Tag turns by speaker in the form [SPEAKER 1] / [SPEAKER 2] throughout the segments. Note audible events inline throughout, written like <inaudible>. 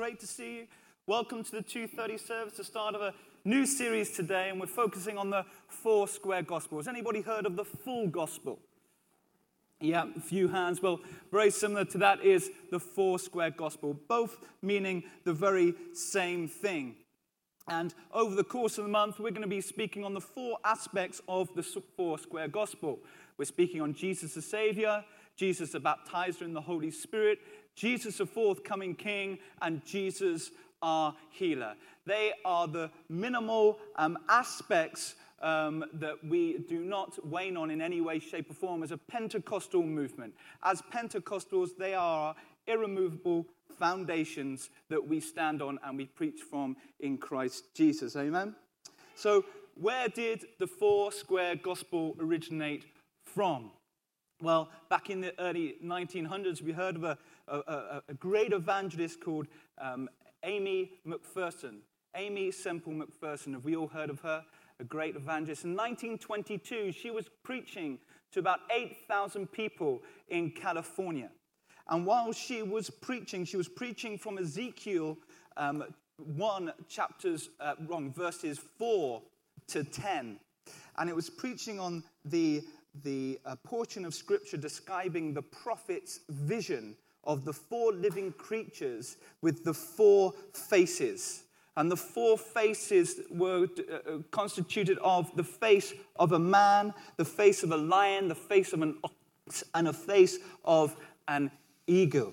[SPEAKER 1] great to see you. Welcome to the 2:30 service, the start of a new series today, and we're focusing on the four square gospels. Anybody heard of the full gospel? Yeah, a few hands. Well, very similar to that is the four square gospel, both meaning the very same thing. And over the course of the month, we're going to be speaking on the four aspects of the four square gospel. We're speaking on Jesus the Savior, Jesus the baptizer in the Holy Spirit, Jesus the forthcoming King, and Jesus our healer. They are the minimal um, aspects um, that we do not wane on in any way, shape, or form as a Pentecostal movement. As Pentecostals, they are irremovable foundations that we stand on and we preach from in Christ Jesus. Amen? So, where did the four square gospel originate from? Well, back in the early 1900s, we heard of a, a, a great evangelist called um, Aimee McPherson. Aimee Semple McPherson. Have we all heard of her? A great evangelist. In 1922, she was preaching to about 8,000 people in California. And while she was preaching, she was preaching from Ezekiel um, 1 chapters, uh, wrong, verses 4 to 10. And it was preaching on the, the uh, portion of scripture describing the prophet's vision of the four living creatures with the four faces. And the four faces were uh, uh, constituted of the face of a man, the face of a lion, the face of an ox, and a face of an eagle.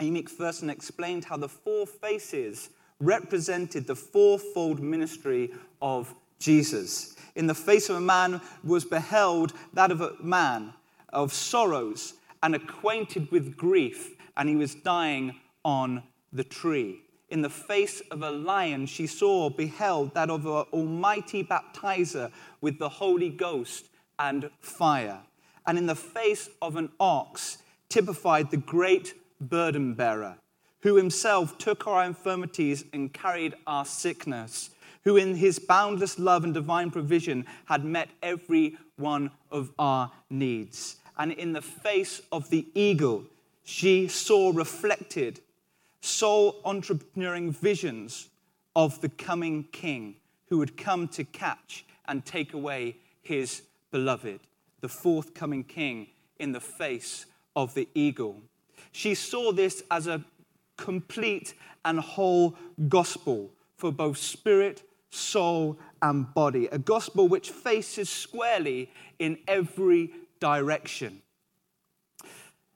[SPEAKER 1] Aimee McPherson explained how the four faces represented the fourfold ministry of Jesus. In the face of a man was beheld that of a man of sorrows and acquainted with grief, and he was dying on the tree. In the face of a lion, she saw, beheld that of an almighty baptizer with the Holy Ghost and fire. And in the face of an ox, typified the great burden bearer, who himself took our infirmities and carried our sickness, who in his boundless love and divine provision had met every one of our needs. And in the face of the eagle, she saw reflected soul entrepreneuring visions of the coming king who would come to catch and take away his beloved, the forthcoming king in the face of the eagle. She saw this as a complete and whole gospel for both spirit, soul, and body. A gospel which faces squarely in every direction.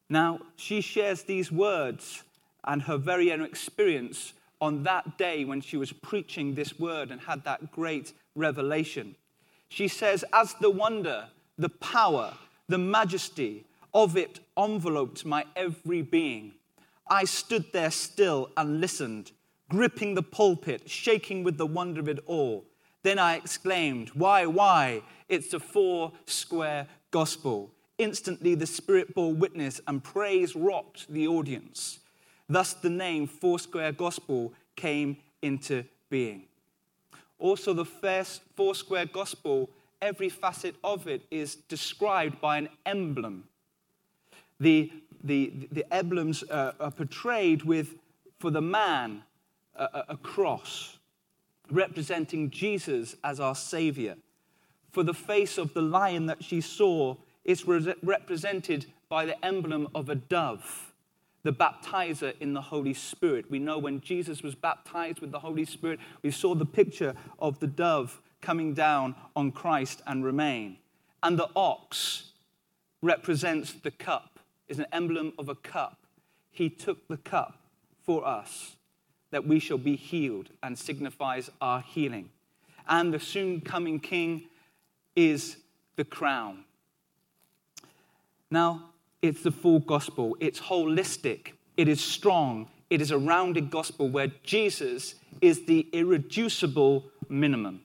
[SPEAKER 1] Now, she shares these words and her very own experience on that day when she was preaching this word and had that great revelation. She says, As the wonder, the power, the majesty, of it enveloped my every being. I stood there still and listened, gripping the pulpit, shaking with the wonder of it all. Then I exclaimed, Why, why? It's a four square gospel. Instantly, the Spirit bore witness, and praise rocked the audience. Thus, the name Foursquare Gospel came into being. Also, the first Foursquare Gospel, every facet of it is described by an emblem the, the, the emblems uh, are portrayed with, for the man, a, a cross representing Jesus as our Savior. For the face of the lion that she saw, is re- represented by the emblem of a dove, the baptizer in the Holy Spirit. We know when Jesus was baptized with the Holy Spirit, we saw the picture of the dove coming down on Christ and remain. And the ox represents the cup is an emblem of a cup. He took the cup for us that we shall be healed and signifies our healing. And the soon coming king is the crown. Now, it's the full gospel, it's holistic, it is strong, it is a rounded gospel where Jesus is the irreducible minimum.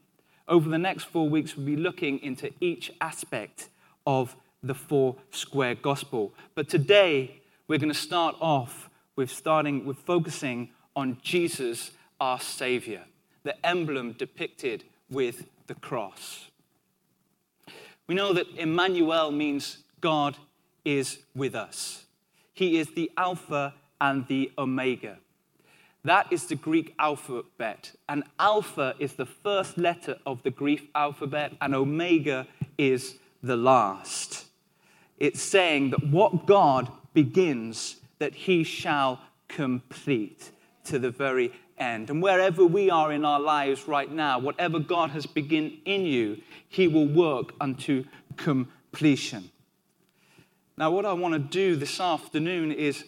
[SPEAKER 1] Over the next four weeks, we'll be looking into each aspect of the four square gospel. But today, we're going to start off with starting with focusing on Jesus, our Savior, the emblem depicted with the cross. We know that Emmanuel means God is with us. He is the Alpha and the Omega. That is the Greek alphabet. And alpha is the first letter of the Greek alphabet, and omega is the last. It's saying that what God begins, that he shall complete to the very end. And wherever we are in our lives right now, whatever God has begun in you, he will work unto completion. Now, what I want to do this afternoon is,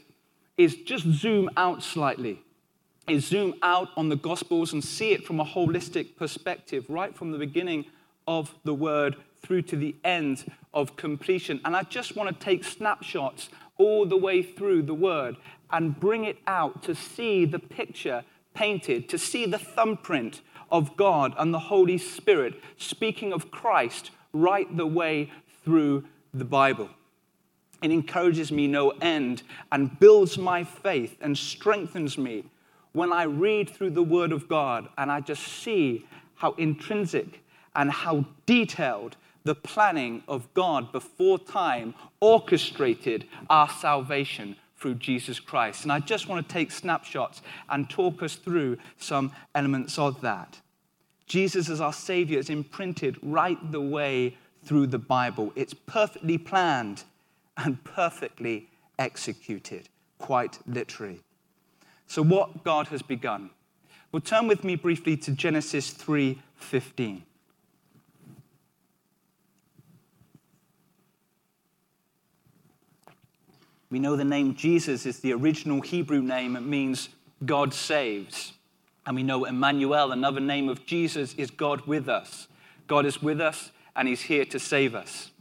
[SPEAKER 1] is just zoom out slightly. Is zoom out on the Gospels and see it from a holistic perspective, right from the beginning of the Word through to the end of completion. And I just want to take snapshots all the way through the Word and bring it out to see the picture painted, to see the thumbprint of God and the Holy Spirit speaking of Christ right the way through the Bible. It encourages me no end and builds my faith and strengthens me when I read through the Word of God and I just see how intrinsic and how detailed the planning of God before time orchestrated our salvation through Jesus Christ. And I just want to take snapshots and talk us through some elements of that. Jesus as our Savior is imprinted right the way through the Bible. It's perfectly planned and perfectly executed, quite literally. So what God has begun. Well, turn with me briefly to Genesis 3:15. We know the name Jesus is the original Hebrew name. It means God saves. And we know Emmanuel, another name of Jesus, is God with us. God is with us and he's here to save us.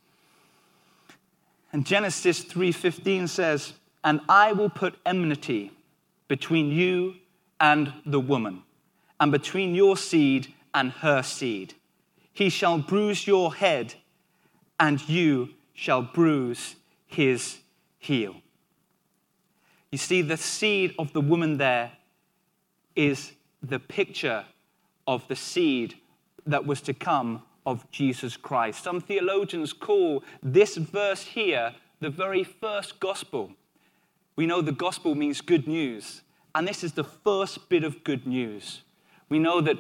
[SPEAKER 1] And Genesis 3:15 says, "And I will put enmity between you and the woman, and between your seed and her seed. He shall bruise your head, and you shall bruise his heel. You see, the seed of the woman there is the picture of the seed that was to come of Jesus Christ. Some theologians call this verse here the very first gospel. We know the gospel means good news, and this is the first bit of good news. We know that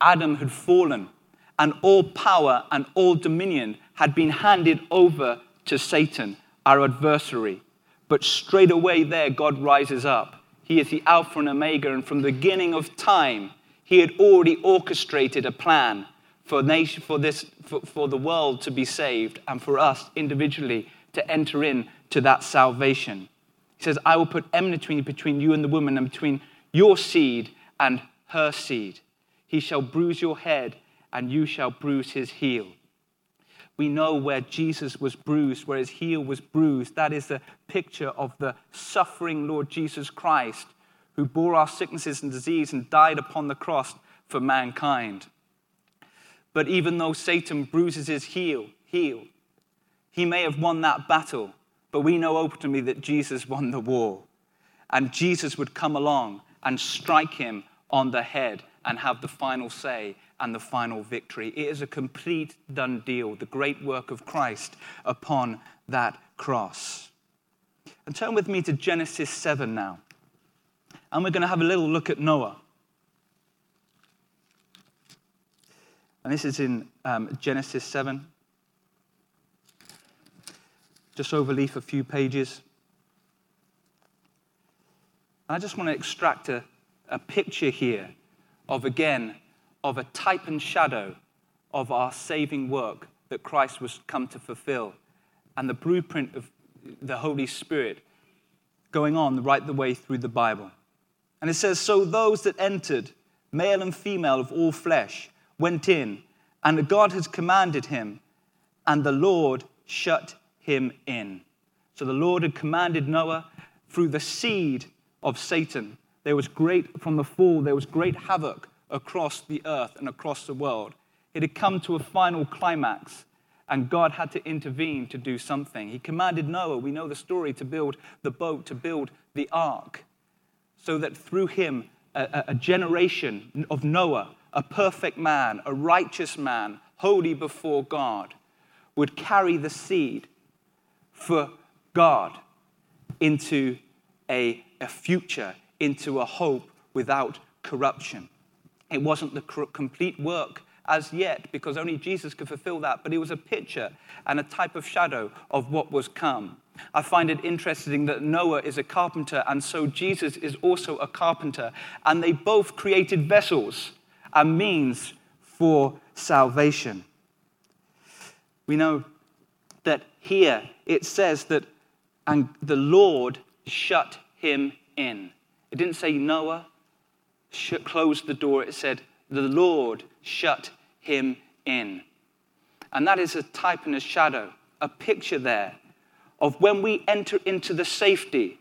[SPEAKER 1] Adam had fallen, and all power and all dominion had been handed over to Satan our adversary. But straight away there, God rises up. He is the Alpha and Omega, and from the beginning of time, He had already orchestrated a plan for, nation, for, this, for, for the world to be saved and for us individually to enter in to that salvation. He says, I will put enmity between you and the woman, and between your seed and her seed. He shall bruise your head, and you shall bruise his heel we know where Jesus was bruised, where his heel was bruised. That is a picture of the suffering Lord Jesus Christ who bore our sicknesses and disease and died upon the cross for mankind. But even though Satan bruises his heel, heel, he may have won that battle, but we know openly that Jesus won the war. And Jesus would come along and strike him on the head and have the final say and the final victory. It is a complete done deal, the great work of Christ upon that cross. And turn with me to Genesis 7 now. And we're going to have a little look at Noah. And this is in um, Genesis 7. Just overleaf a few pages. I just want to extract a, a picture here of, again, of a type and shadow of our saving work that Christ was come to fulfill and the blueprint of the Holy Spirit going on right the way through the Bible. And it says, So those that entered, male and female of all flesh, went in, and God has commanded him, and the Lord shut him in. So the Lord had commanded Noah through the seed of Satan. There was great, from the fall, there was great havoc across the earth and across the world. It had come to a final climax, and God had to intervene to do something. He commanded Noah, we know the story, to build the boat, to build the ark, so that through him, a, a generation of Noah, a perfect man, a righteous man, holy before God, would carry the seed for God into a, a future, into a hope without corruption. It wasn't the complete work as yet because only Jesus could fulfill that, but it was a picture and a type of shadow of what was come. I find it interesting that Noah is a carpenter, and so Jesus is also a carpenter, and they both created vessels and means for salvation. We know that here it says that, and the Lord shut him in. It didn't say Noah closed the door, it said the Lord shut him in. And that is a type and a shadow, a picture there of when we enter into the safety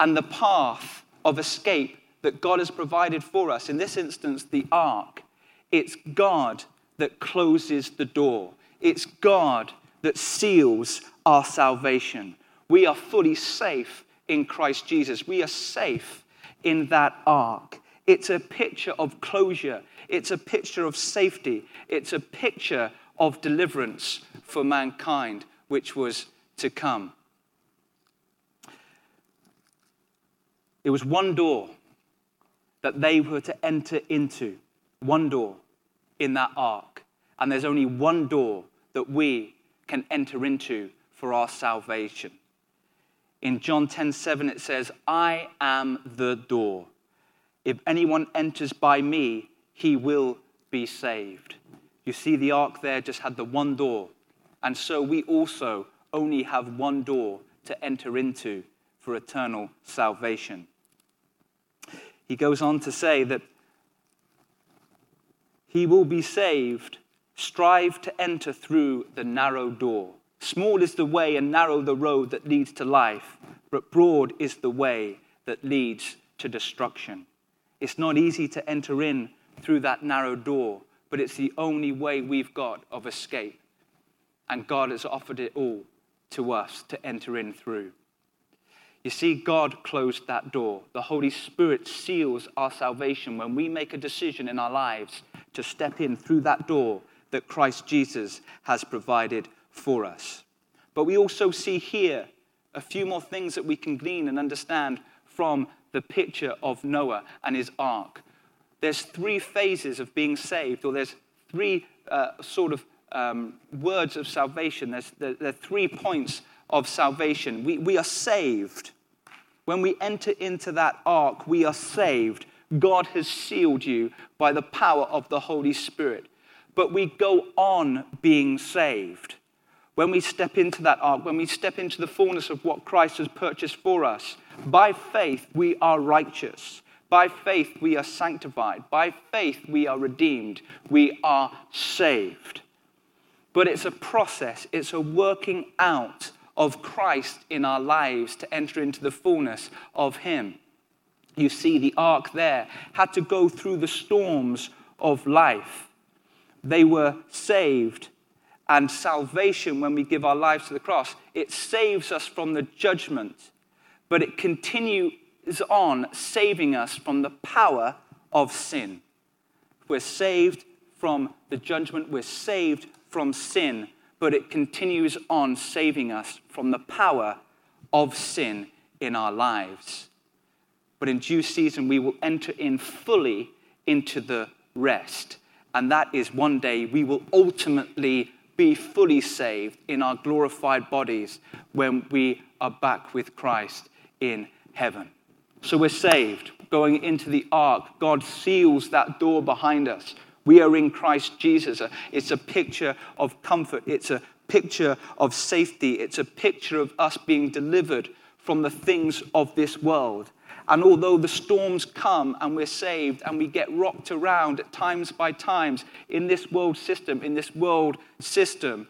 [SPEAKER 1] and the path of escape that God has provided for us. In this instance, the ark. It's God that closes the door, it's God that seals our salvation. We are fully safe in Christ Jesus. We are safe in that ark. It's a picture of closure, it's a picture of safety, it's a picture of deliverance for mankind, which was to come. It was one door that they were to enter into, one door in that ark. And there's only one door that we can enter into for our salvation. In John 10 7, it says, I am the door. If anyone enters by me, he will be saved. You see, the ark there just had the one door. And so we also only have one door to enter into for eternal salvation. He goes on to say that he will be saved. Strive to enter through the narrow door. Small is the way and narrow the road that leads to life, but broad is the way that leads to destruction. It's not easy to enter in through that narrow door, but it's the only way we've got of escape. And God has offered it all to us to enter in through. You see, God closed that door. The Holy Spirit seals our salvation when we make a decision in our lives to step in through that door that Christ Jesus has provided for us. But we also see here a few more things that we can glean and understand from the picture of Noah and his ark. There's three phases of being saved, or there's three uh, sort of um, words of salvation. There's, there, there, are three points of salvation. We, we are saved. When we enter into that ark, we are saved. God has sealed you by the power of the Holy Spirit. But we go on being saved. When we step into that ark, when we step into the fullness of what Christ has purchased for us, by faith we are righteous. By faith we are sanctified. By faith we are redeemed. We are saved. But it's a process, it's a working out of Christ in our lives to enter into the fullness of Him. You see, the ark there had to go through the storms of life. They were saved and salvation, when we give our lives to the cross, it saves us from the judgment, but it continues on saving us from the power of sin. We're saved from the judgment, we're saved from sin, but it continues on saving us from the power of sin in our lives. But in due season, we will enter in fully into the rest. And that is one day we will ultimately be fully saved in our glorified bodies when we are back with Christ in heaven. So we're saved. Going into the ark, God seals that door behind us. We are in Christ Jesus. It's a picture of comfort, it's a picture of safety, it's a picture of us being delivered from the things of this world. And although the storms come and we're saved and we get rocked around at times by times in this world system, in this world system,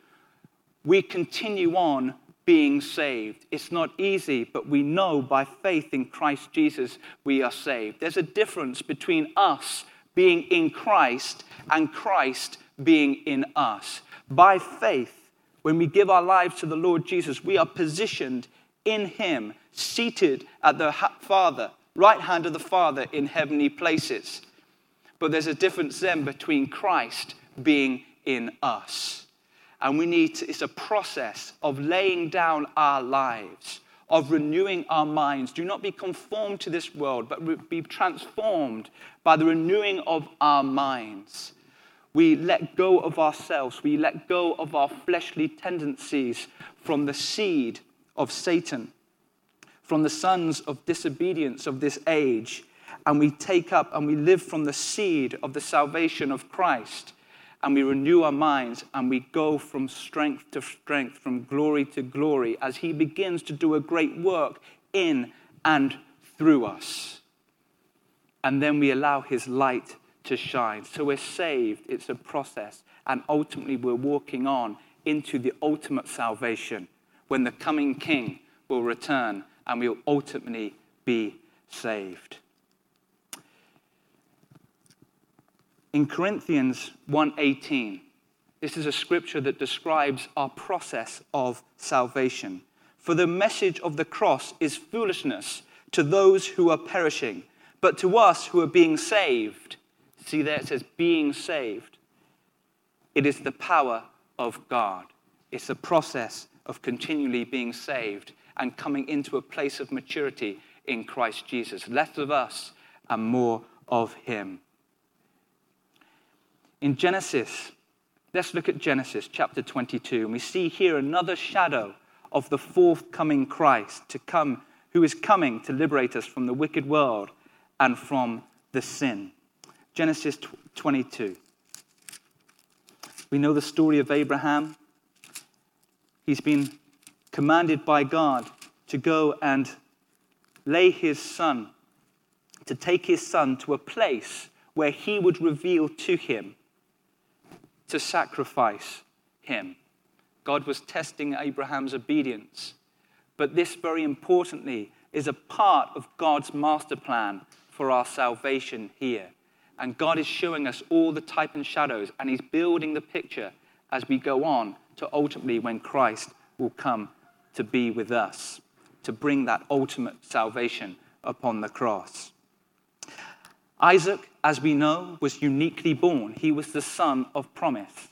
[SPEAKER 1] we continue on being saved. It's not easy, but we know by faith in Christ Jesus we are saved. There's a difference between us being in Christ and Christ being in us. By faith, when we give our lives to the Lord Jesus, we are positioned in Him seated at the Father, right hand of the Father in heavenly places. But there's a difference then between Christ being in us. And we need to, it's a process of laying down our lives, of renewing our minds. Do not be conformed to this world, but be transformed by the renewing of our minds. We let go of ourselves, we let go of our fleshly tendencies from the seed of Satan, from the sons of disobedience of this age, and we take up and we live from the seed of the salvation of Christ and we renew our minds and we go from strength to strength, from glory to glory, as He begins to do a great work in and through us. And then we allow His light to shine. So we're saved, it's a process, and ultimately we're walking on into the ultimate salvation when the coming King will return and we'll ultimately be saved. In Corinthians 1:18, this is a scripture that describes our process of salvation. For the message of the cross is foolishness to those who are perishing, but to us who are being saved, see there it says being saved, it is the power of God. It's a process of continually being saved and coming into a place of maturity in Christ Jesus. Less of us and more of Him. In Genesis, let's look at Genesis chapter 22, and we see here another shadow of the forthcoming Christ to come, who is coming to liberate us from the wicked world and from the sin. Genesis 22. We know the story of Abraham. He's been commanded by God to go and lay his son, to take his son to a place where he would reveal to him to sacrifice him. God was testing Abraham's obedience. But this, very importantly, is a part of God's master plan for our salvation here. And God is showing us all the type and shadows, and He's building the picture as we go on to ultimately when Christ will come to be with us, to bring that ultimate salvation upon the cross. Isaac, as we know, was uniquely born. He was the son of promise.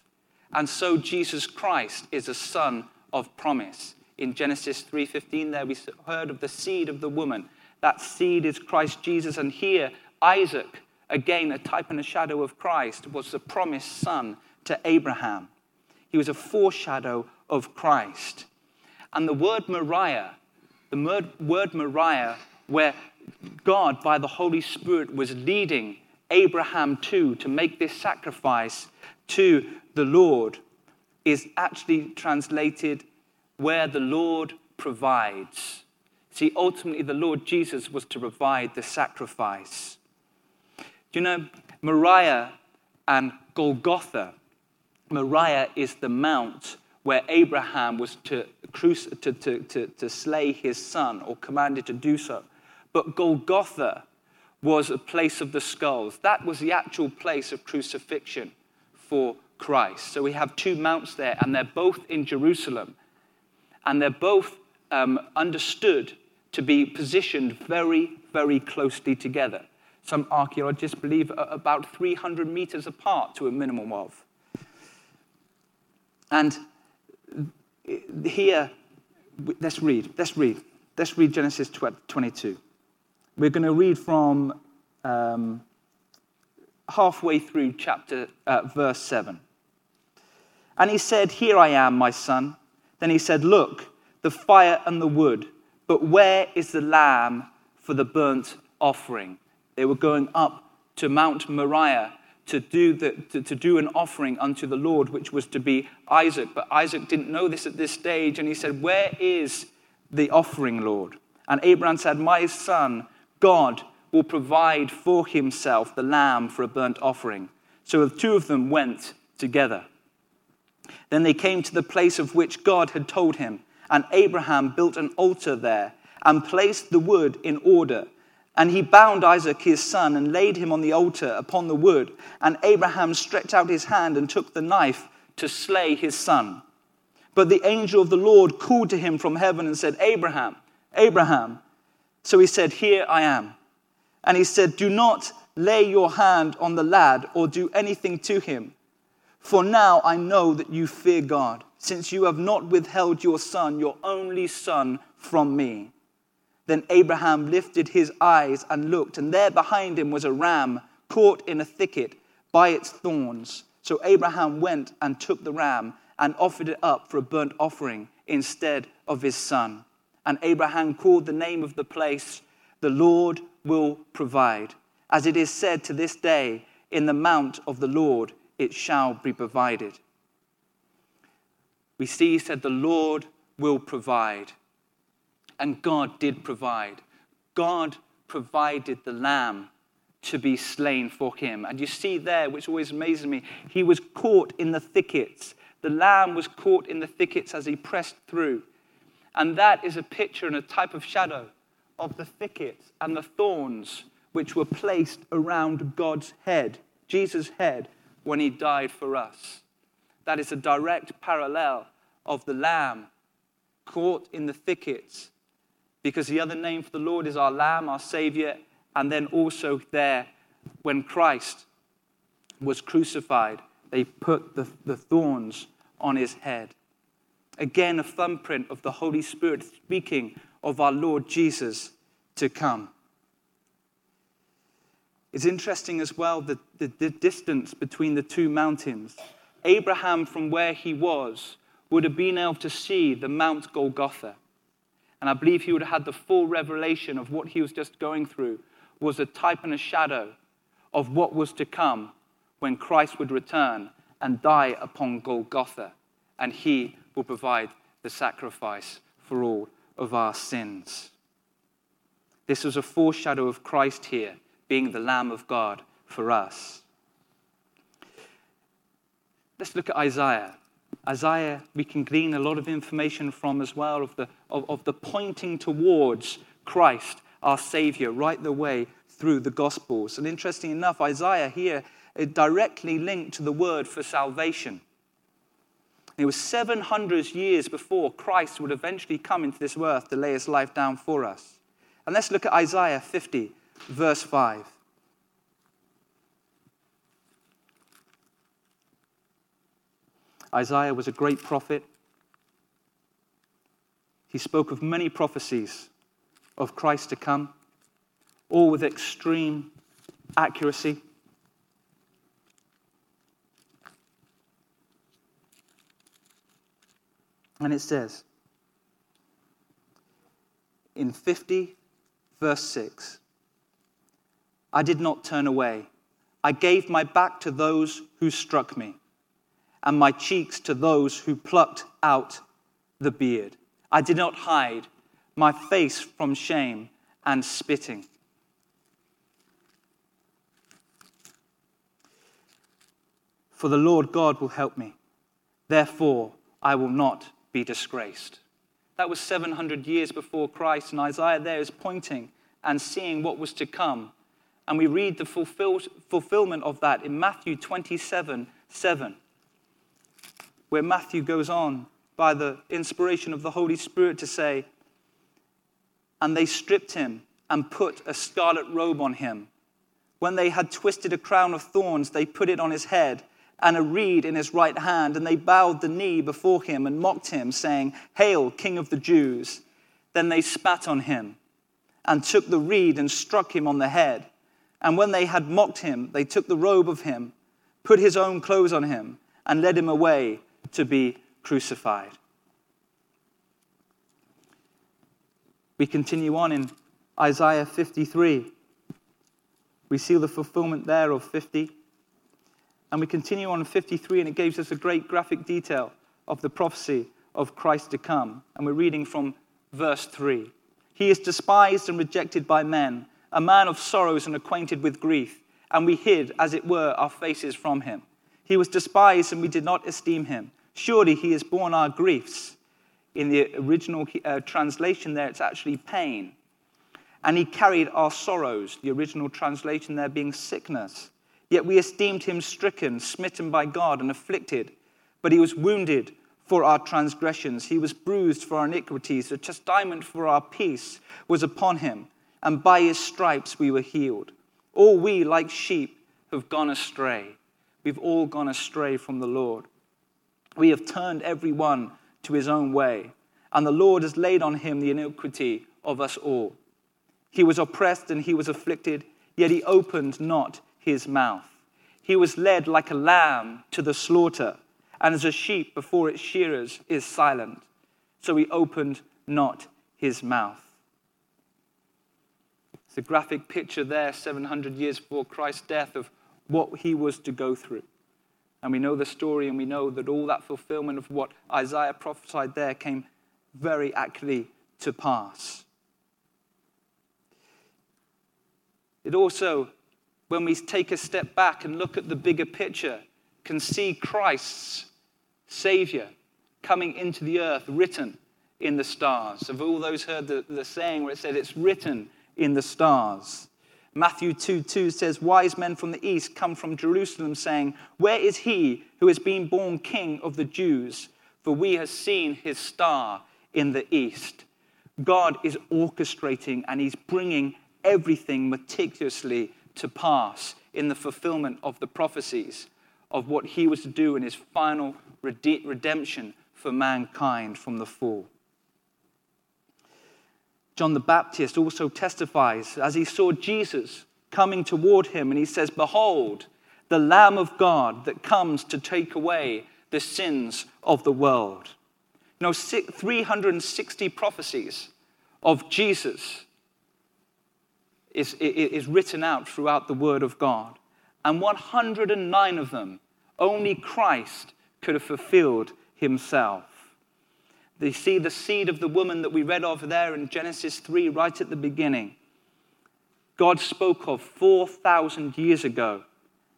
[SPEAKER 1] And so Jesus Christ is a son of promise. In Genesis 3:15 there we heard of the seed of the woman. That seed is Christ Jesus and here Isaac, again a type and a shadow of Christ, was the promised son to Abraham. He was a foreshadow of Christ. And the word Moriah, the word Moriah, where God, by the Holy Spirit, was leading Abraham to, to make this sacrifice to the Lord, is actually translated where the Lord provides. See, ultimately, the Lord Jesus was to provide the sacrifice. Do you know, Moriah and Golgotha, Moriah is the mount where Abraham was to, to, to, to, to slay his son or commanded to do so. But Golgotha was a place of the skulls. That was the actual place of crucifixion for Christ. So we have two mounts there, and they're both in Jerusalem. And they're both um, understood to be positioned very, very closely together. Some archaeologists believe about 300 meters apart to a minimum of. And here, let's read. Let's read. Let's read Genesis 22. We're going to read from um, halfway through chapter, uh, verse 7. And he said, Here I am, my son. Then he said, Look, the fire and the wood, but where is the lamb for the burnt offering? They were going up to Mount Moriah to do, the, to, to, do an offering unto the Lord, which was to be Isaac. But Isaac didn't know this at this stage, and he said, Where is the offering, Lord? And Abraham said, My son, God will provide for himself the lamb for a burnt offering. So the two of them went together. Then they came to the place of which God had told him, and Abraham built an altar there and placed the wood in order. And he bound Isaac his son and laid him on the altar upon the wood. And Abraham stretched out his hand and took the knife to slay his son. But the angel of the Lord called to him from heaven and said, Abraham, Abraham. So he said, Here I am. And he said, Do not lay your hand on the lad or do anything to him. For now I know that you fear God, since you have not withheld your son, your only son, from me. Then Abraham lifted his eyes and looked, and there behind him was a ram caught in a thicket by its thorns. So Abraham went and took the ram and offered it up for a burnt offering instead of his son. And Abraham called the name of the place, The Lord will provide. As it is said to this day, In the mount of the Lord it shall be provided we see, he said, the Lord will provide. And God did provide. God provided the lamb to be slain for him. And you see there, which always amazes me, he was caught in the thickets. The lamb was caught in the thickets as he pressed through. And that is a picture and a type of shadow of the thickets and the thorns which were placed around God's head, Jesus' head, when he died for us. That is a direct parallel of the Lamb caught in the thickets, because the other name for the Lord is our Lamb, our Savior, and then also there, when Christ was crucified, they put the, the thorns on his head. Again, a thumbprint of the Holy Spirit speaking of our Lord Jesus to come. It's interesting as well that the, the distance between the two mountains. Abraham, from where he was, would have been able to see the Mount Golgotha. And I believe he would have had the full revelation of what he was just going through was a type and a shadow of what was to come when Christ would return and die upon Golgotha, and he will provide the sacrifice for all of our sins. This was a foreshadow of Christ here, being the Lamb of God for us. Let's look at Isaiah. Isaiah, we can glean a lot of information from as well of the, of, of the pointing towards Christ, our Savior, right the way through the Gospels. And interesting enough, Isaiah here directly linked to the word for salvation. It was 700 years before Christ would eventually come into this earth to lay his life down for us. And let's look at Isaiah 50, verse 5. Isaiah was a great prophet. He spoke of many prophecies of Christ to come, all with extreme accuracy. And it says in 50, verse 6 I did not turn away. I gave my back to those who struck me and my cheeks to those who plucked out the beard. I did not hide my face from shame and spitting. For the Lord God will help me. Therefore, I will not be disgraced. That was 700 years before Christ, and Isaiah there is pointing and seeing what was to come. And we read the fulfill, fulfillment of that in Matthew 27 7 where Matthew goes on by the inspiration of the Holy Spirit to say, And they stripped him and put a scarlet robe on him. When they had twisted a crown of thorns, they put it on his head and a reed in his right hand, and they bowed the knee before him and mocked him, saying, Hail, King of the Jews! Then they spat on him and took the reed and struck him on the head. And when they had mocked him, they took the robe of him, put his own clothes on him, and led him away to be crucified. We continue on in Isaiah 53. We see the fulfillment there of 50. And we continue on 53, and it gives us a great graphic detail of the prophecy of Christ to come. And we're reading from verse 3. He is despised and rejected by men, a man of sorrows and acquainted with grief, and we hid, as it were, our faces from him. He was despised, and we did not esteem him. Surely he has borne our griefs. In the original uh, translation, there it's actually pain. And he carried our sorrows, the original translation there being sickness. Yet we esteemed him stricken, smitten by God, and afflicted. But he was wounded for our transgressions, he was bruised for our iniquities. The chastisement for our peace was upon him, and by his stripes we were healed. All we, like sheep, have gone astray. We've all gone astray from the Lord. We have turned every one to his own way, and the Lord has laid on him the iniquity of us all. He was oppressed and he was afflicted, yet he opened not his mouth. He was led like a lamb to the slaughter, and as a sheep before its shearers is silent, so he opened not his mouth. It's a graphic picture there, 700 years before Christ's death, of what he was to go through. And we know the story, and we know that all that fulfillment of what Isaiah prophesied there came very accurately to pass. It also, when we take a step back and look at the bigger picture, can see Christ's Savior coming into the earth written in the stars. Have all those heard the, the saying where it said it's written in the stars? Matthew 2 2 says, Wise men from the east come from Jerusalem, saying, Where is he who has been born king of the Jews? For we have seen his star in the east. God is orchestrating and he's bringing everything meticulously to pass in the fulfillment of the prophecies of what he was to do in his final redemption for mankind from the fall. John the Baptist also testifies as he saw Jesus coming toward him, and he says, Behold, the Lamb of God that comes to take away the sins of the world. You know, 360 prophecies of Jesus is, is written out throughout the Word of God. And 109 of them, only Christ could have fulfilled himself. They see the seed of the woman that we read of there in Genesis 3, right at the beginning. God spoke of 4,000 years ago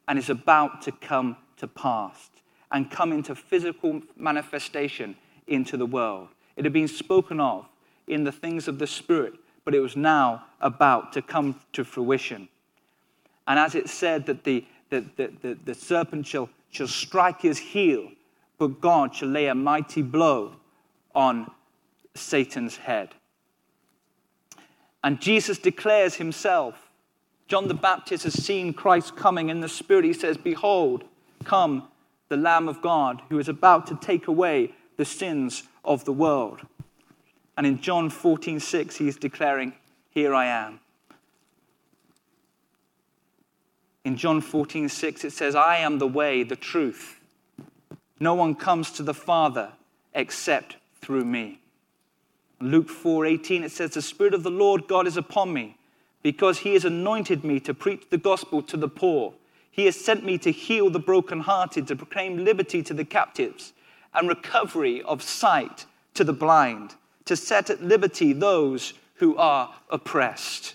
[SPEAKER 1] and is about to come to pass and come into physical manifestation into the world. It had been spoken of in the things of the Spirit, but it was now about to come to fruition. And as it said that the, the, the, the, the serpent shall, shall strike his heel, but God shall lay a mighty blow on Satan's head. And Jesus declares himself. John the Baptist has seen Christ coming in the Spirit. He says, Behold, come the Lamb of God who is about to take away the sins of the world. And in John 14, 6, he's declaring, Here I am. In John 14, 6, it says, I am the way, the truth. No one comes to the Father except through me. Luke 4:18 it says the spirit of the Lord God is upon me because he has anointed me to preach the gospel to the poor. He has sent me to heal the brokenhearted, to proclaim liberty to the captives and recovery of sight to the blind, to set at liberty those who are oppressed.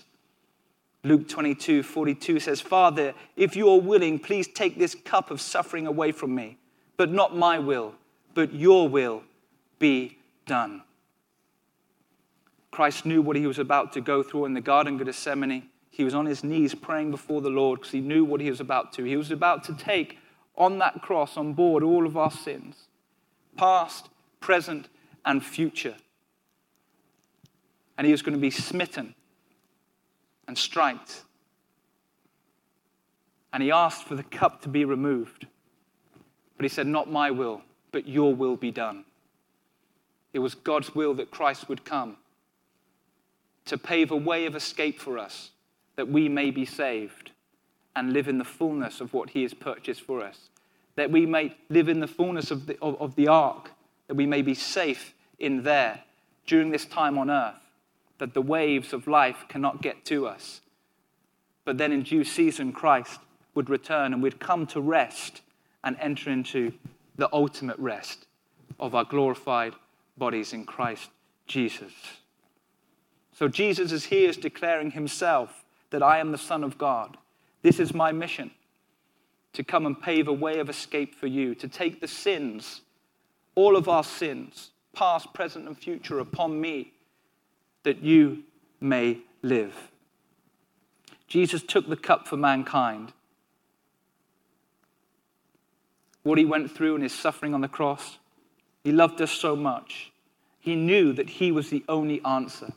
[SPEAKER 1] Luke 22 42 says, Father, if you are willing, please take this cup of suffering away from me, but not my will, but your will be done. Christ knew what he was about to go through in the Garden of Gethsemane. He was on his knees praying before the Lord because he knew what he was about to. He was about to take on that cross on board all of our sins, past, present, and future. And he was going to be smitten and striped. And he asked for the cup to be removed. But he said, Not my will, but your will be done. It was God's will that Christ would come to pave a way of escape for us that we may be saved and live in the fullness of what he has purchased for us. That we may live in the fullness of the, of, of the ark, that we may be safe in there during this time on earth, that the waves of life cannot get to us. But then in due season, Christ would return and we'd come to rest and enter into the ultimate rest of our glorified bodies in Christ Jesus. So Jesus is here is declaring himself that I am the Son of God. This is my mission to come and pave a way of escape for you, to take the sins, all of our sins, past, present, and future, upon me, that you may live. Jesus took the cup for mankind. What he went through in his suffering on the cross, he loved us so much. He knew that He was the only answer.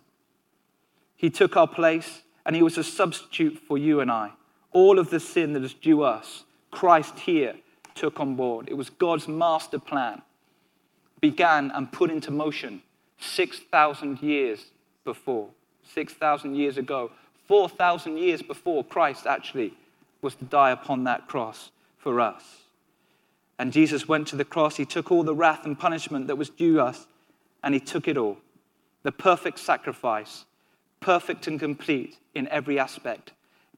[SPEAKER 1] He took our place, and He was a substitute for you and I. All of the sin that is due us, Christ here took on board. It was God's master plan. began and put into motion 6,000 years before, 6,000 years ago, 4,000 years before Christ actually was to die upon that cross for us. And Jesus went to the cross. He took all the wrath and punishment that was due us, and he took it all. The perfect sacrifice, perfect and complete in every aspect,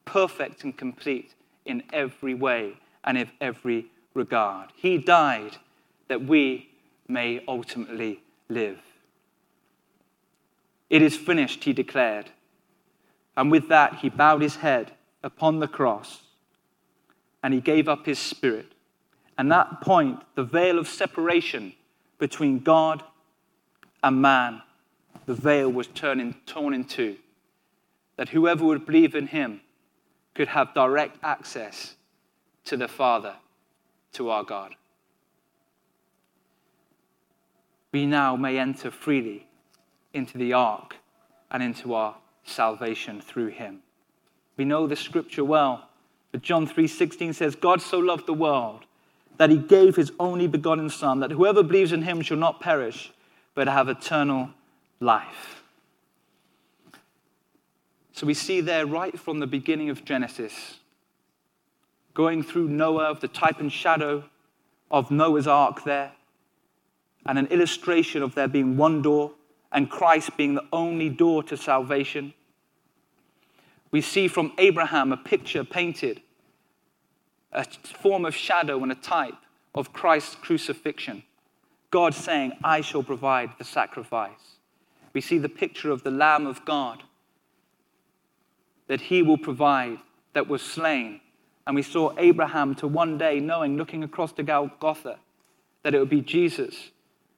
[SPEAKER 1] perfect and complete in every way and in every regard. He died that we may ultimately live. It is finished, he declared. And with that, he bowed his head upon the cross and he gave up his spirit. And that point, the veil of separation between God and man, the veil was turning, torn in two. That whoever would believe in him could have direct access to the Father, to our God. We now may enter freely into the ark and into our salvation through him. We know the scripture well, but John 3:16 says God so loved the world that he gave his only begotten son that whoever believes in him shall not perish but have eternal life. So we see there right from the beginning of Genesis going through Noah of the type and shadow of Noah's ark there and an illustration of there being one door and Christ being the only door to salvation. We see from Abraham a picture painted, a form of shadow and a type of Christ's crucifixion. God saying, I shall provide the sacrifice. We see the picture of the Lamb of God that he will provide that was slain. And we saw Abraham to one day knowing, looking across to Golgotha, that it would be Jesus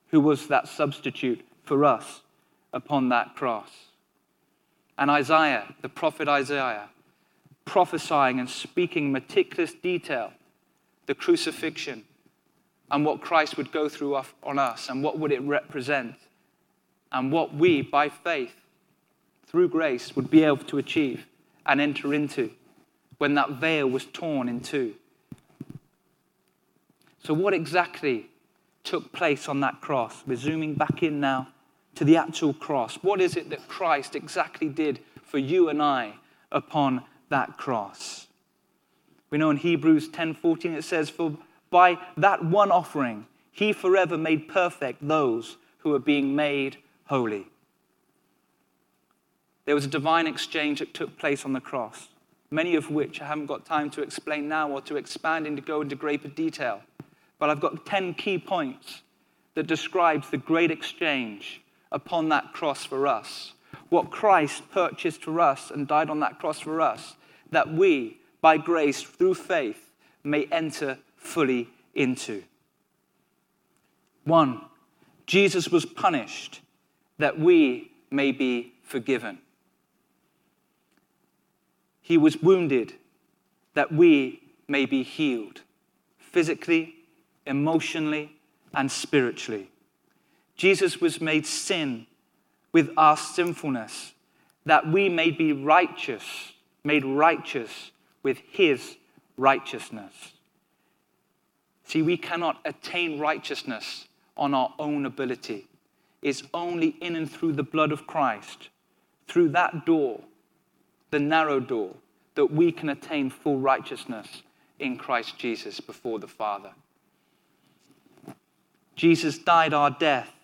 [SPEAKER 1] who was that substitute for us upon that cross. And Isaiah, the prophet Isaiah, prophesying and speaking meticulous detail the crucifixion and what Christ would go through on us and what would it represent and what we by faith through grace would be able to achieve and enter into when that veil was torn in two. So what exactly took place on that cross? We're zooming back in now to the actual cross. What is it that Christ exactly did for you and I upon that cross? We know in Hebrews 10:14 it says for by that one offering he forever made perfect those who are being made holy. There was a divine exchange that took place on the cross, many of which I haven't got time to explain now or to expand into go into greater detail. But I've got 10 key points that describes the great exchange upon that cross for us. What Christ purchased for us and died on that cross for us, that we, by grace, through faith, may enter fully into. One, Jesus was punished that we may be forgiven. He was wounded that we may be healed physically, emotionally, and spiritually. Jesus was made sin with our sinfulness, that we may be righteous, made righteous with his righteousness. See, we cannot attain righteousness on our own ability. It's only in and through the blood of Christ, through that door, the narrow door, that we can attain full righteousness in Christ Jesus before the Father. Jesus died our death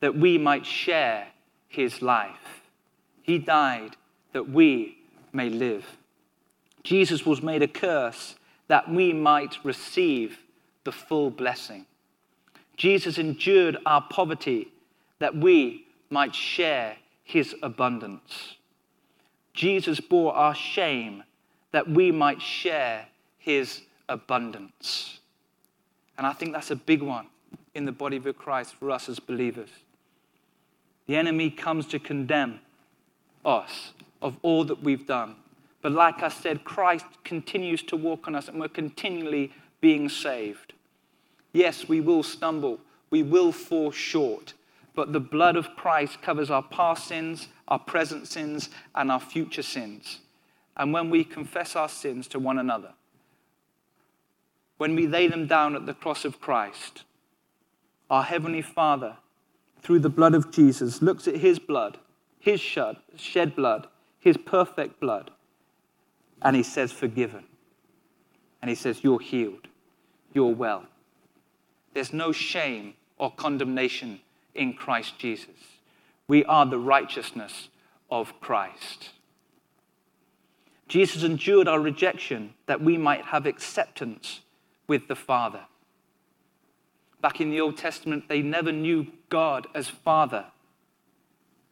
[SPEAKER 1] that we might share his life. He died that we may live. Jesus was made a curse that we might receive the full blessing. Jesus endured our poverty that we might share his abundance. Jesus bore our shame that we might share his abundance. And I think that's a big one in the body of Christ for us as believers. The enemy comes to condemn us of all that we've done. But like I said, Christ continues to walk on us and we're continually being saved. Yes, we will stumble, we will fall short, but the blood of Christ covers our past sins, our present sins, and our future sins. And when we confess our sins to one another, when we lay them down at the cross of Christ, our Heavenly Father, through the blood of Jesus, looks at his blood, his shed, blood, his perfect blood, and he says, Forgiven. And he says, You're healed. You're well. There's no shame or condemnation in Christ Jesus. We are the righteousness of Christ. Jesus endured our rejection that we might have acceptance with the Father. Back in the Old Testament, they never knew God as Father.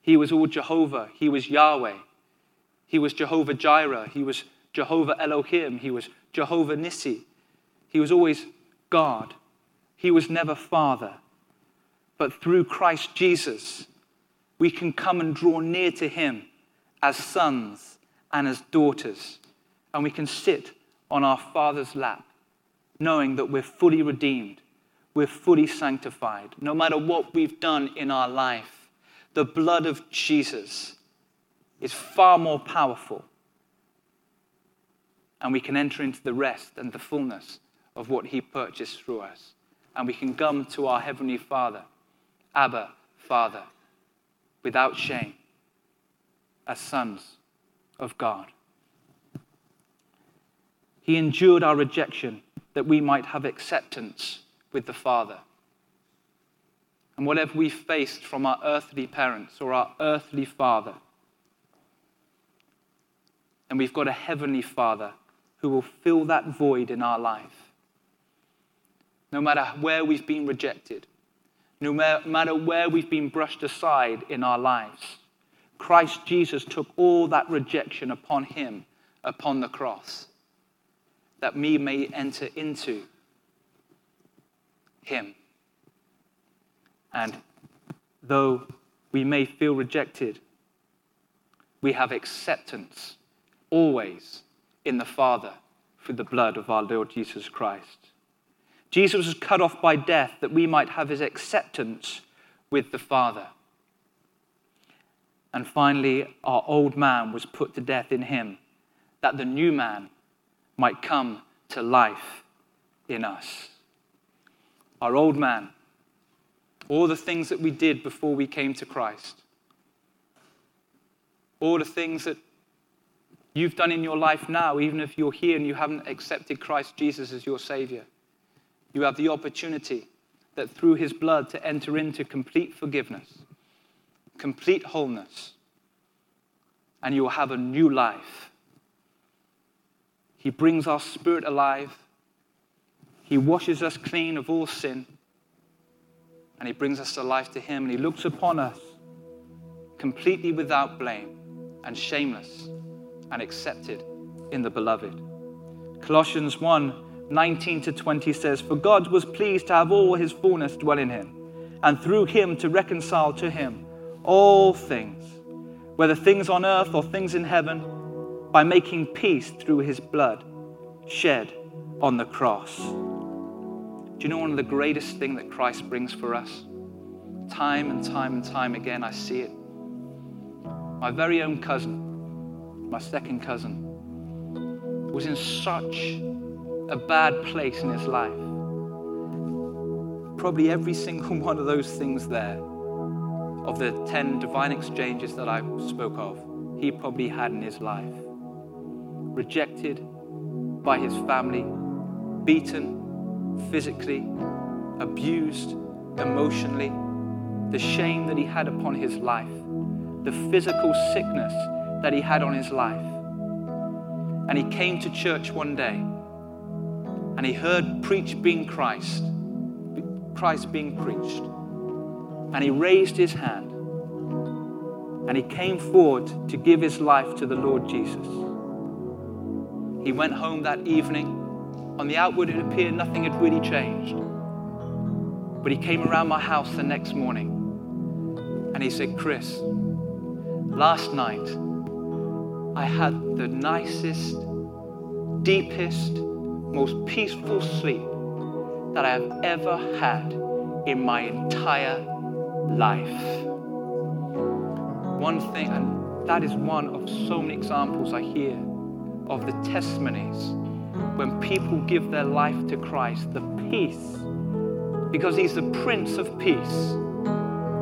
[SPEAKER 1] He was all Jehovah, He was Yahweh, He was Jehovah Jireh, He was Jehovah Elohim, He was Jehovah Nissi. He was always God. He was never Father. But through Christ Jesus, we can come and draw near to Him as sons and as daughters. And we can sit on our Father's lap, knowing that we're fully redeemed, we're fully sanctified. No matter what we've done in our life, the blood of Jesus is far more powerful. And we can enter into the rest and the fullness of what He purchased through us. And we can come to our Heavenly Father, Abba, Father, without shame, as sons of God. He endured our rejection that we might have acceptance with the Father. And whatever we faced from our earthly parents or our earthly father, and we've got a heavenly Father who will fill that void in our life. No matter where we've been rejected, no matter where we've been brushed aside in our lives, Christ Jesus took all that rejection upon him upon the cross, that we may enter into him. And though we may feel rejected, we have acceptance always in the Father through the blood of our Lord Jesus Christ. Jesus was cut off by death that we might have his acceptance with the Father. And finally, our old man was put to death in him, that the new man might come to life in us. Our old man, all the things that we did before we came to Christ, all the things that you've done in your life now, even if you're here and you haven't accepted Christ Jesus as your Savior. You have the opportunity that through His blood to enter into complete forgiveness, complete wholeness, and you will have a new life. He brings our spirit alive. He washes us clean of all sin. And He brings us to life to Him. And He looks upon us completely without blame and shameless and accepted in the beloved. Colossians 1 19 to 20 says, For God was pleased to have all his fullness dwell in him, and through him to reconcile to him all things, whether things on earth or things in heaven, by making peace through his blood shed on the cross. Do you know one of the greatest things that Christ brings for us? Time and time and time again, I see it. My very own cousin my second cousin, was in such a bad place in his life. Probably every <laughs> single one of those things there, of the 10 divine exchanges that I spoke of, he probably had in his life. Rejected by his family, beaten physically, abused emotionally, the shame that he had upon his life, the physical sickness that he had on his life. And he came to church one day and he heard preach being Christ, Christ being preached. And he raised his hand and he came forward to give his life to the Lord Jesus. He went home that evening. On the outward, it appeared nothing had really changed. But he came around my house the next morning and he said, Chris, last night I had the nicest, deepest, most peaceful sleep that I have ever had in my entire life. One thing, and that is one of so many examples I hear of the testimonies when people give their life to Christ, the peace because he's the Prince of Peace,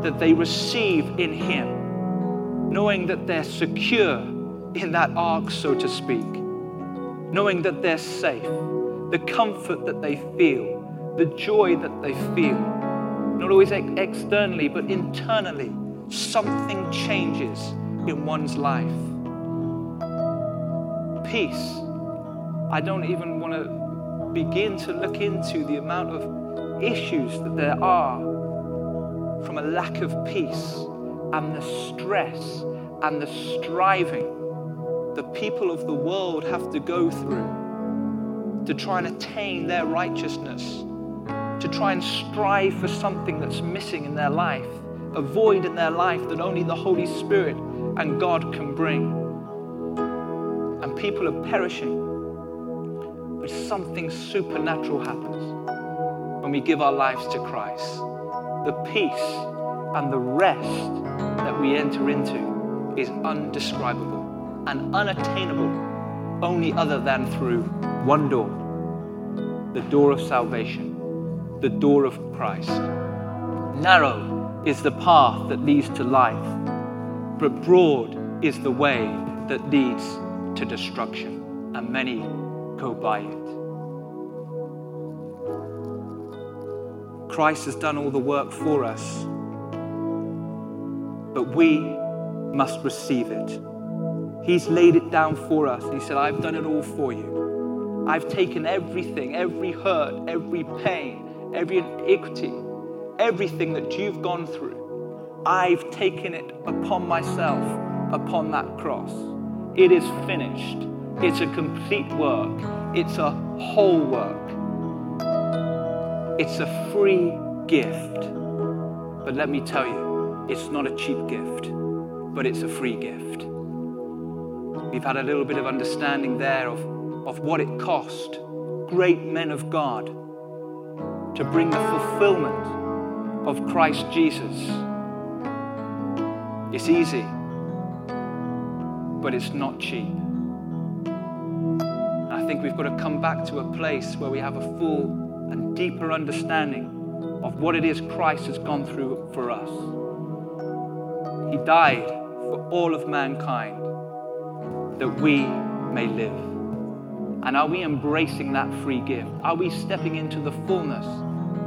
[SPEAKER 1] that they receive in him, knowing that they're secure in that ark, so to speak, knowing that they're safe, the comfort that they feel, the joy that they feel, not always ex- externally, but internally, something changes in one's life. Peace. I don't even want to begin to look into the amount of issues that there are from a lack of peace and the stress and the striving the people of the world have to go through to try and attain their righteousness, to try and strive for something that's missing in their life, a void in their life that only the Holy Spirit and God can bring. And people are perishing. But something supernatural happens when we give our lives to Christ. The peace and the rest that we enter into is undescribable and unattainable only other than through one door the door of salvation, the door of Christ. Narrow is the path that leads to life, but broad is the way that leads to destruction, and many go by it. Christ has done all the work for us, but we must receive it. He's laid it down for us. He said, I've done it all for you. I've taken everything, every hurt, every pain, every iniquity, everything that you've gone through. I've taken it upon myself upon that cross. It is finished. It's a complete work. It's a whole work. It's a free gift. But let me tell you, it's not a cheap gift, but it's a free gift. We've had a little bit of understanding there of, of what it cost great men of God to bring the fulfillment of Christ Jesus. It's easy, but it's not cheap. I think we've got to come back to a place where we have a full and deeper understanding of what it is Christ has gone through for us. He died for all of mankind that we may live. And are we embracing that free gift? Are we stepping into the fullness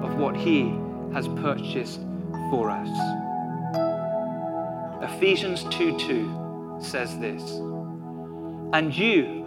[SPEAKER 1] of what He has purchased for us? Ephesians 2 2 says this. And you,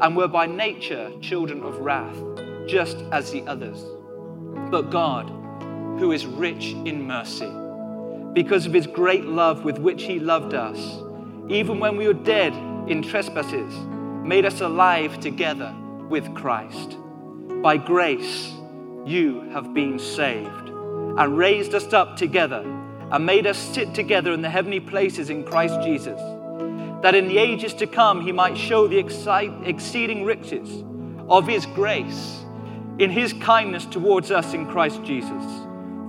[SPEAKER 1] and were by nature children of wrath, just as the others. But God, who is rich in mercy, because of his great love with which he loved us, even when we were dead in trespasses, made us alive together with Christ. By grace, you have been saved, and raised us up together, and made us sit together in the heavenly places in Christ Jesus, that in the ages to come he might show the exceeding riches of his grace in his kindness towards us in Christ Jesus.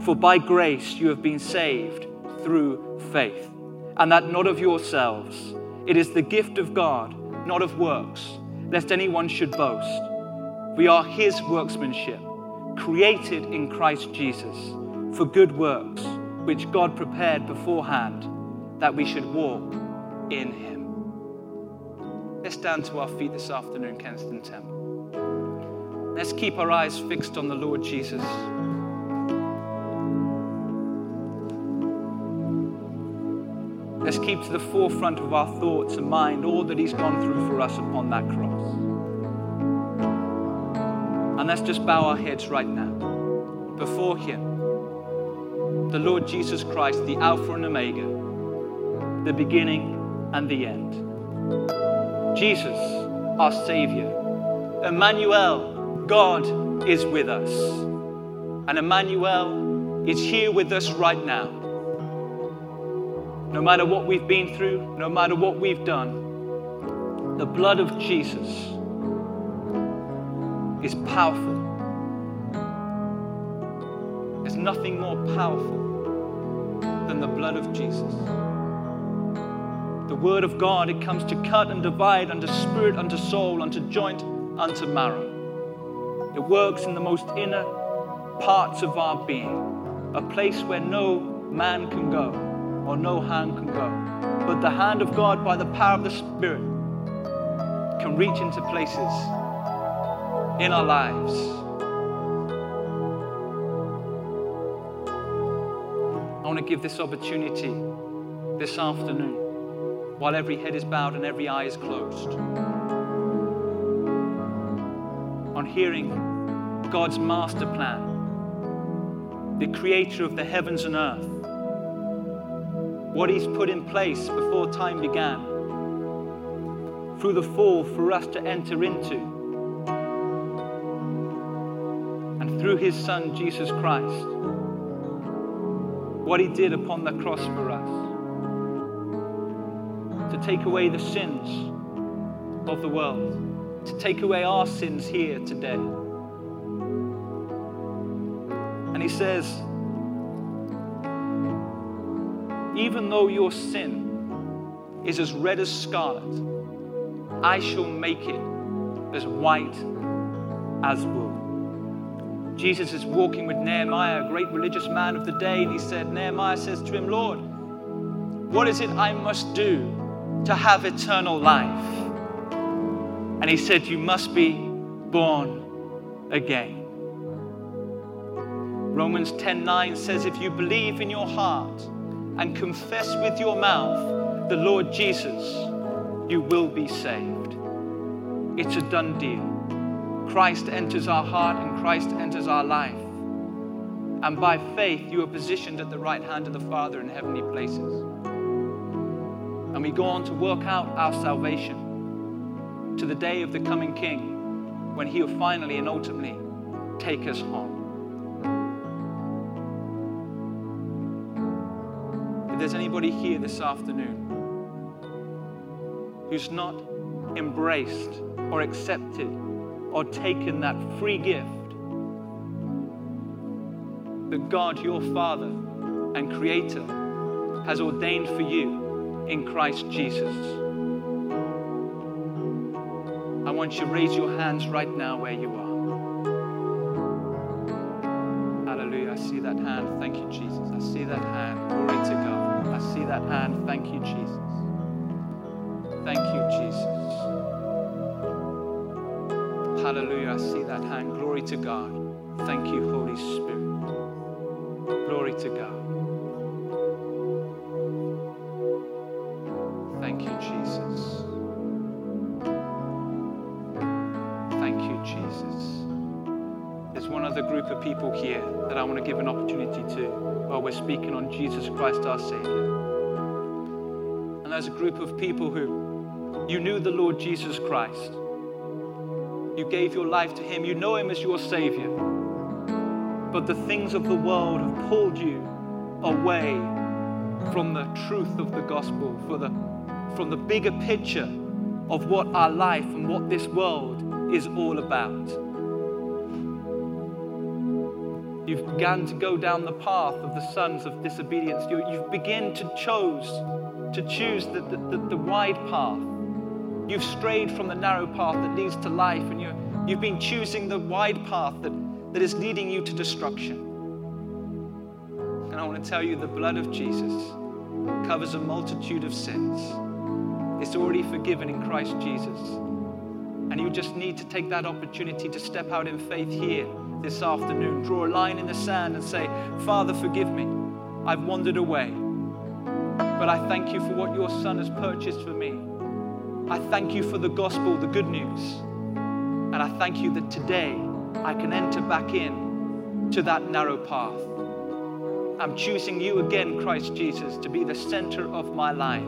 [SPEAKER 1] For by grace you have been saved through faith, and that not of yourselves. It is the gift of God, not of works, lest anyone should boast. We are his workmanship, created in Christ Jesus for good works, which God prepared beforehand that we should walk in him. Let's stand to our feet this afternoon, Kensington Temple. Let's keep our eyes fixed on the Lord Jesus. Let's keep to the forefront of our thoughts and mind all that He's gone through for us upon that cross. And let's just bow our heads right now before Him, the Lord Jesus Christ, the Alpha and Omega, the beginning and the end. Jesus, our Savior. Emmanuel, God is with us. And Emmanuel is here with us right now. No matter what we've been through, no matter what we've done, the blood of Jesus is powerful. There's nothing more powerful than the blood of Jesus. The word of God, it comes to cut and divide unto spirit, unto soul, unto joint, unto marrow. It works in the most inner parts of our being, a place where no man can go or no hand can go. But the hand of God, by the power of the Spirit, can reach into places in our lives. I want to give this opportunity this afternoon while every head is bowed and every eye is closed. On hearing God's master plan, the creator of the heavens and earth, what He's put in place before time began, through the fall for us to enter into, and through His Son Jesus Christ, what He did upon the cross for us to take away the sins of the world to take away our sins here today. And he says, even though your sin is as red as scarlet, I shall make it as white as wool. Jesus is walking with Nehemiah, a great religious man of the day, and he said, Nehemiah says to him, Lord, what is it I must do to have eternal life? And he said, You must be born again. Romans 10:9 says, If you believe in your heart and confess with your mouth the Lord Jesus, you will be saved. It's a done deal. Christ enters our heart and Christ enters our life. And by faith, you are positioned at the right hand of the Father in heavenly places. And we go on to work out our salvation to the day of the coming King when he will finally and ultimately take us home. If there's anybody here this afternoon who's not embraced or accepted or taken that free gift that God, your Father and Creator, has ordained for you in Christ Jesus I want you to raise your hands right now where you are. Hallelujah. I see that hand. Thank you, Jesus. I see that hand. Glory to God. I see that hand. Thank you, Jesus. Thank you, Jesus. Hallelujah. I see that hand. Glory to God. Thank you, Jesus Christ our Savior. And as a group of people who you knew the Lord Jesus Christ. You gave your life to Him. You know Him as your Savior. But the things of the world have pulled you away from the truth of the gospel, for the, from the bigger picture of what our life and what this world is all about. You've begun to go down the path of the sons of disobedience. You, have begun to chose to choose the, the, the, the, wide path. You've strayed from the narrow path that leads to life, and you, you've been choosing the wide path that, that is leading you to destruction. And I want to tell you the blood of Jesus covers a multitude of sins. It's already forgiven in Christ Jesus. And you just need to take that opportunity to step out in faith here this afternoon. Draw a line in the sand and say, Father, forgive me. I've wandered away. But I thank you for what your Son has purchased for me. I thank you for the gospel, the good news. And I thank you that today I can enter back in to that narrow path. I'm choosing you again, Christ Jesus, to be the center of my life.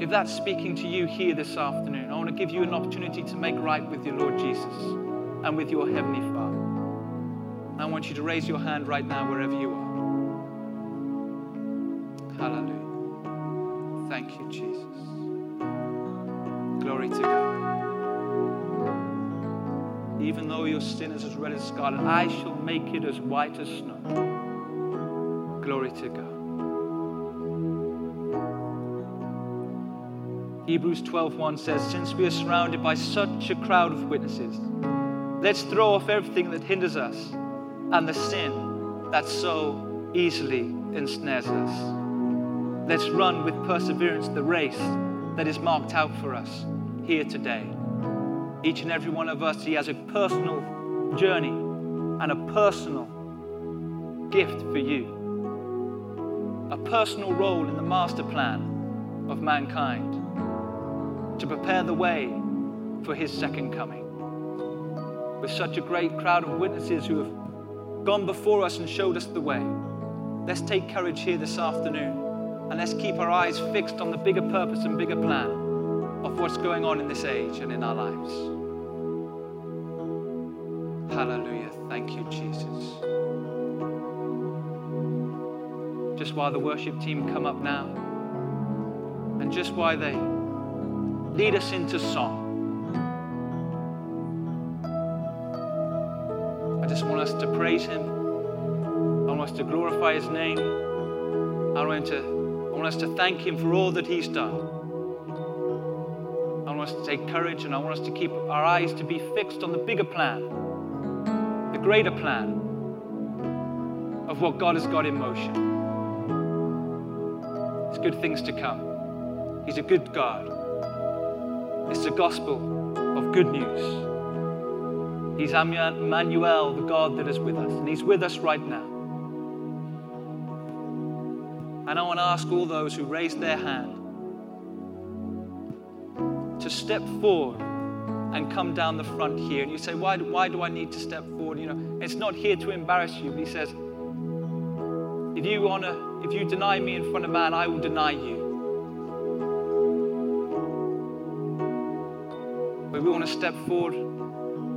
[SPEAKER 1] If that's speaking to you here this afternoon, I want to give you an opportunity to make right with your Lord Jesus. and with your Heavenly Father. I want you to raise your hand right now wherever you are. Hallelujah. Thank you, Jesus. Glory to God. Even though your sin is as red as scarlet, I shall make it as white as snow. Glory to God. Hebrews 12:1 says, "Since we are surrounded by such a crowd of witnesses, let's throw off everything that hinders us and the sin that so easily ensnares us. Let's run with perseverance the race that is marked out for us here today. Each and every one of us, He has a personal journey and a personal gift for you, a personal role in the master plan of mankind to prepare the way for His second coming. With such a great crowd of witnesses who have gone before us and showed us the way, let's take courage here this afternoon and let's keep our eyes fixed on the bigger purpose and bigger plan of what's going on in this age and in our lives. Hallelujah. Thank you, Jesus. Just while the worship team come up now, and just while they lead us into song, I just want us to praise Him. I want us to glorify His name. I want, to, I want us to thank Him for all that He's done. I want us to take courage and I want us to keep our eyes to be fixed on the bigger plan, the greater plan of what God has got in motion. It's good things to come. He's a good God. It's the gospel of good news. He's Emmanuel, the God that is with us, and He's with us right now. And I want to ask all those who raised their hand to step forward and come down the front here. And you say, why, why do I need to step forward? You know, it's not here to embarrass you. But he says, if you honor, if you deny me in front of man, I will deny you. Want to step forward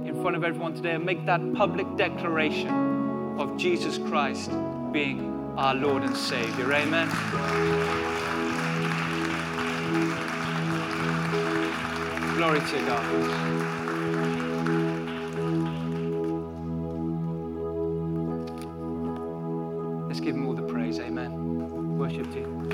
[SPEAKER 1] in front of everyone today and make that public declaration of Jesus Christ being our Lord and Savior. Amen. Glory to God. Let's give him all the praise. Amen. Worship team.